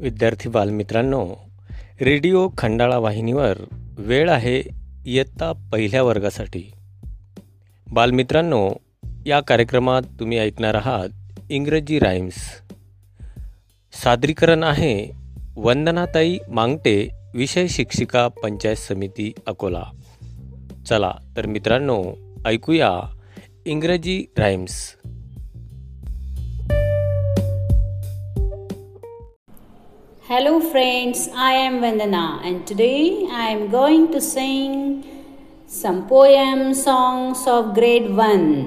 विद्यार्थी बालमित्रांनो रेडिओ खंडाळा वाहिनीवर वेळ आहे इयत्ता पहिल्या वर्गासाठी. बालमित्रांनो या कार्यक्रमात तुम्ही ऐकणार आहात इंग्रजी राईम्स सादरीकरण आहे वंदनाताई मांगटे विषय शिक्षिका पंचायत समिती अकोला. चला तर मित्रांनो ऐकूया इंग्रजी rhymes Hello friends, I am Vandana and today I am going to sing some poem songs of grade 1.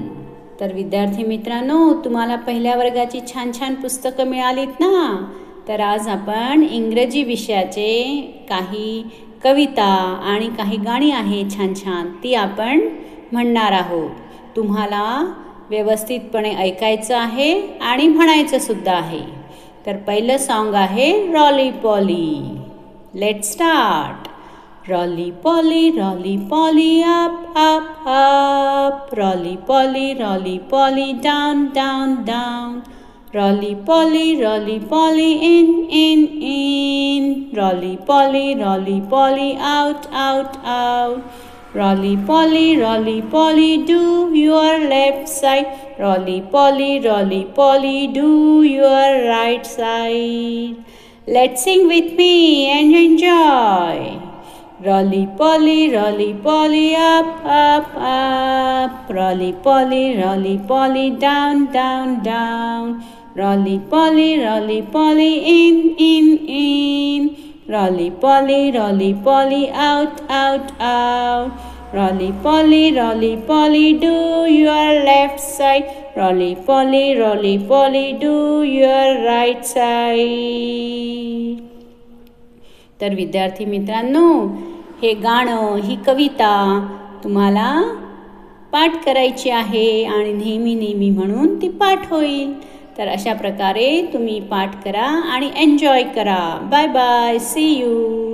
तर विद्यार्थी मित्रांनो तुम्हाला पहिल्या वर्गाची छान छान पुस्तकं मिळालीत ना? तर आज आपण इंग्रजी विषयाचे काही कविता आणि काही गाणी आहेत छान छान ती आपण म्हणणार आहोत. तुम्हाला व्यवस्थितपणे ऐकायचं आहे आणि म्हणायचं सुद्धा आहे. तर पहिलं सॉन्ग आहे Rolly Polly let start Rolly Polly Rolly Polly up up up Rolly Polly Rolly Polly down down down Rolly Polly Rolly Polly in in in Rolly Polly Rolly Polly out out out Rolly Polly, Rolly Polly, do your left side. Rolly Polly, Rolly Polly, do your right side. Let's sing with me and enjoy. Rolly Polly, Rolly Polly, up, up, up. Rolly Polly, Rolly Polly, down, down, down. Rolly Polly, Rolly Polly, in, in, in. Rolly Polly, Rolly Polly, out, out, out. Rolly Polly, Rolly Polly, do your left side. Rolly Polly, Rolly Polly, do your right side. तर विद्यार्थी मित्रांनो हे गाणं ही कविता तुम्हाला पाठ करायची आहे आणि नेहमी नेहमी म्हणून ती पाठ होईल तर अशा प्रकारे तुम्ही पाठ करा आणि एन्जॉय करा. Bye bye C you